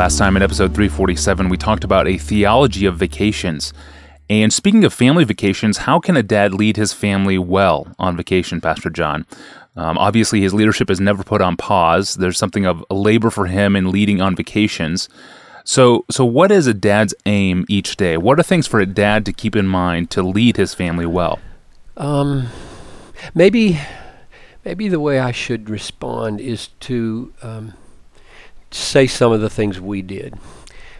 Last time in episode 347, we talked about a theology of vacations. And speaking of family vacations, how can a dad lead his family well on vacation, Pastor John? Um, obviously, his leadership is never put on pause. There's something of labor for him in leading on vacations. So, so what is a dad's aim each day? What are things for a dad to keep in mind to lead his family well? Um, maybe, maybe the way I should respond is to um, say some of the things we did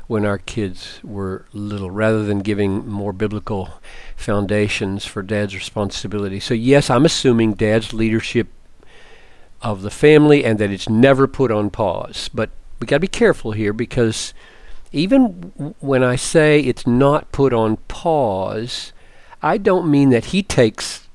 when our kids were little, rather than giving more biblical foundations for dad's responsibility. So, yes, I'm assuming dad's leadership of the family and that it's never put on pause. But we got to be careful here because even w- when I say it's not put on pause, I don't mean that he takes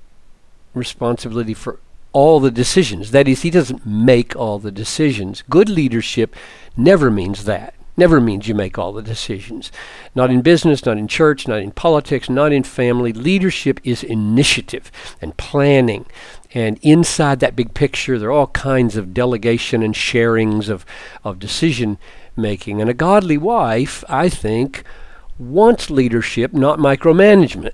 responsibility for all the decisions. That is, he doesn't make all the decisions. Good leadership never means that. Never means you make all the decisions. Not in business, not in church, not in politics, not in family. Leadership is initiative and planning. And inside that big picture, there are all kinds of delegation and sharings of, of decision making. And a godly wife, I think, wants leadership, not micromanagement.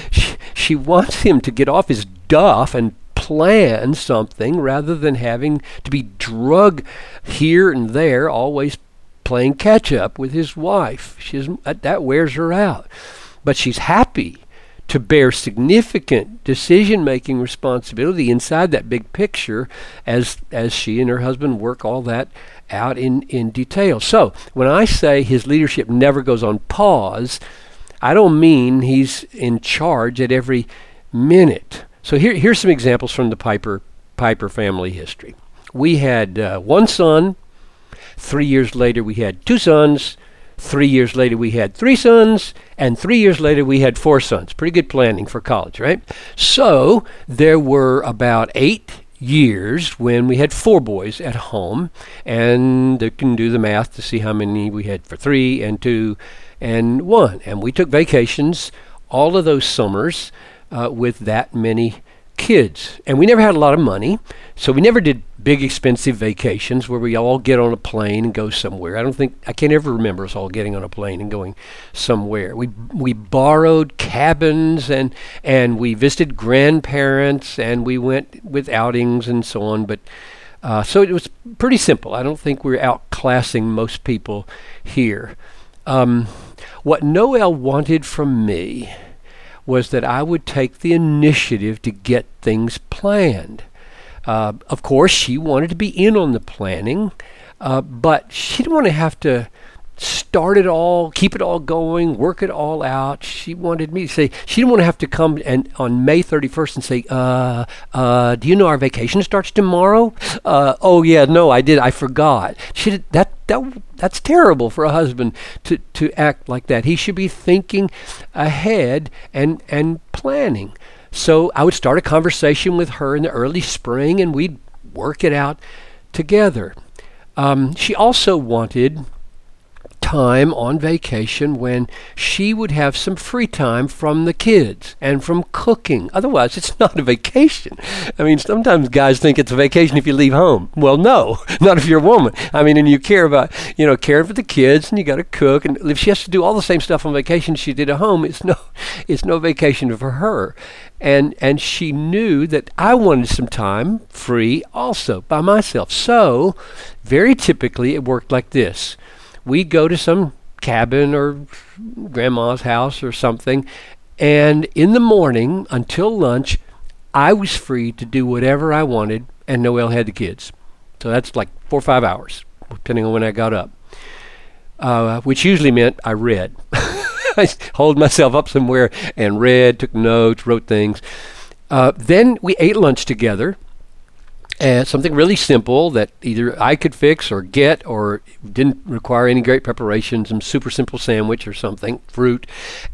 she, she wants him to get off his duff and plan something rather than having to be drug here and there, always playing catch up with his wife. She's, that wears her out. But she's happy to bear significant decision making responsibility inside that big picture as as she and her husband work all that out in, in detail. So when I say his leadership never goes on pause, I don't mean he's in charge at every minute. So here, here's some examples from the Piper Piper family history. We had uh, one son. Three years later, we had two sons. Three years later, we had three sons, and three years later, we had four sons. Pretty good planning for college, right? So there were about eight years when we had four boys at home, and you can do the math to see how many we had for three and two and one. And we took vacations all of those summers uh, with that many kids. And we never had a lot of money, so we never did big expensive vacations where we all get on a plane and go somewhere. I don't think I can't ever remember us all getting on a plane and going somewhere. We we borrowed cabins and and we visited grandparents and we went with outings and so on, but uh, so it was pretty simple. I don't think we're outclassing most people here. Um, what Noel wanted from me was that I would take the initiative to get things planned. Uh, of course, she wanted to be in on the planning, uh, but she didn't want to have to start it all, keep it all going, work it all out. She wanted me to say she didn't want to have to come and on May 31st and say, uh, uh, "Do you know our vacation starts tomorrow?" Uh, oh yeah, no, I did. I forgot. She did, that that that's terrible for a husband to to act like that. He should be thinking ahead and and planning. So I would start a conversation with her in the early spring, and we'd work it out together. Um, she also wanted time on vacation when she would have some free time from the kids and from cooking. Otherwise, it's not a vacation. I mean, sometimes guys think it's a vacation if you leave home. Well, no, not if you're a woman. I mean, and you care about, you know, caring for the kids and you got to cook. And if she has to do all the same stuff on vacation she did at home, it's no, it's no vacation for her. And, and she knew that I wanted some time free also by myself. So, very typically, it worked like this we'd go to some cabin or grandma's house or something, and in the morning until lunch, I was free to do whatever I wanted, and Noel had the kids. So that's like four or five hours, depending on when I got up, uh, which usually meant I read. I hold myself up somewhere and read, took notes, wrote things. Uh, then we ate lunch together and something really simple that either I could fix or get or didn't require any great preparation, some super simple sandwich or something, fruit.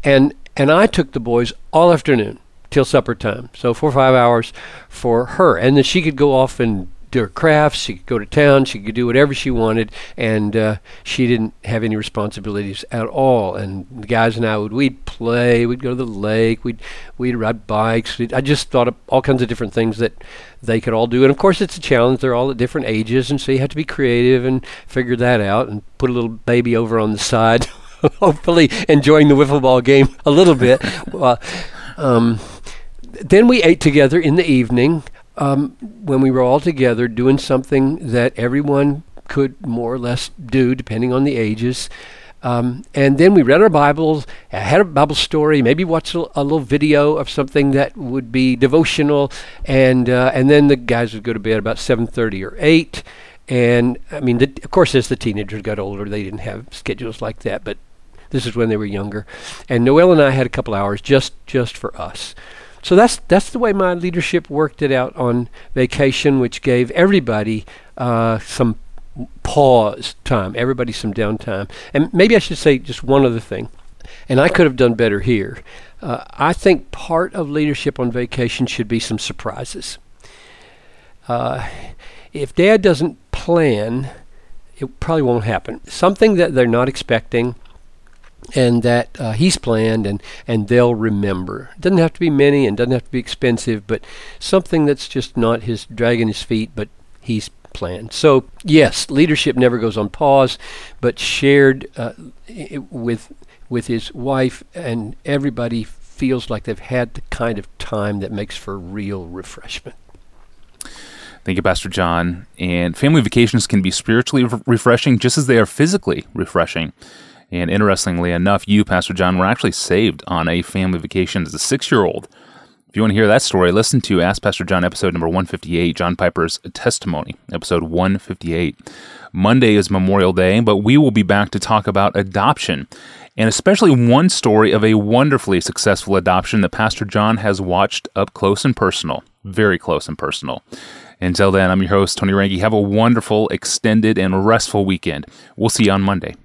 And and I took the boys all afternoon till supper time. So four or five hours for her. And then she could go off and do her crafts, she could go to town, she could do whatever she wanted, and uh, she didn't have any responsibilities at all. And the guys and I would we'd play, we'd go to the lake, we'd we'd ride bikes. We'd, I just thought of all kinds of different things that they could all do. And of course, it's a challenge. They're all at different ages, and so you have to be creative and figure that out, and put a little baby over on the side. hopefully enjoying the wiffle ball game a little bit. uh, um, then we ate together in the evening um, when we were all together doing something that everyone could more or less do, depending on the ages. Um, and then we read our Bibles, had a Bible story, maybe watched a, little video of something that would be devotional, and uh, and then the guys would go to bed about seven thirty or eight. And I mean, the, of course, as the teenagers got older, they didn't have schedules like that, but this is when they were younger. And Noel and I had a couple hours just just for us. So that's that's the way my leadership worked it out on vacation, which gave everybody uh, some pause time, everybody some downtime. And maybe I should say just one other thing, and I could have done better here. Uh, I think part of leadership on vacation should be some surprises. Uh, if dad doesn't plan, it probably won't happen. Something that they're not expecting and that uh, he's planned and, and they'll remember. It doesn't have to be many and doesn't have to be expensive, but something that's just not his dragging his feet, but he's planned. So yes, leadership never goes on pause, but shared uh, with with his wife and everybody feels like they've had the kind of time that makes for real refreshment. Thank you, Pastor John. And family vacations can be spiritually re- refreshing just as they are physically refreshing. And interestingly enough, you, Pastor John, were actually saved on a family vacation as a six year old. If you want to hear that story, listen to Ask Pastor John episode number 158, John Piper's testimony, episode 158. Monday is Memorial Day, but we will be back to talk about adoption, and especially one story of a wonderfully successful adoption that Pastor John has watched up close and personal, very close and personal. Until then, I'm your host, Tony Reinke. Have a wonderful, extended, and restful weekend. We'll see you on Monday.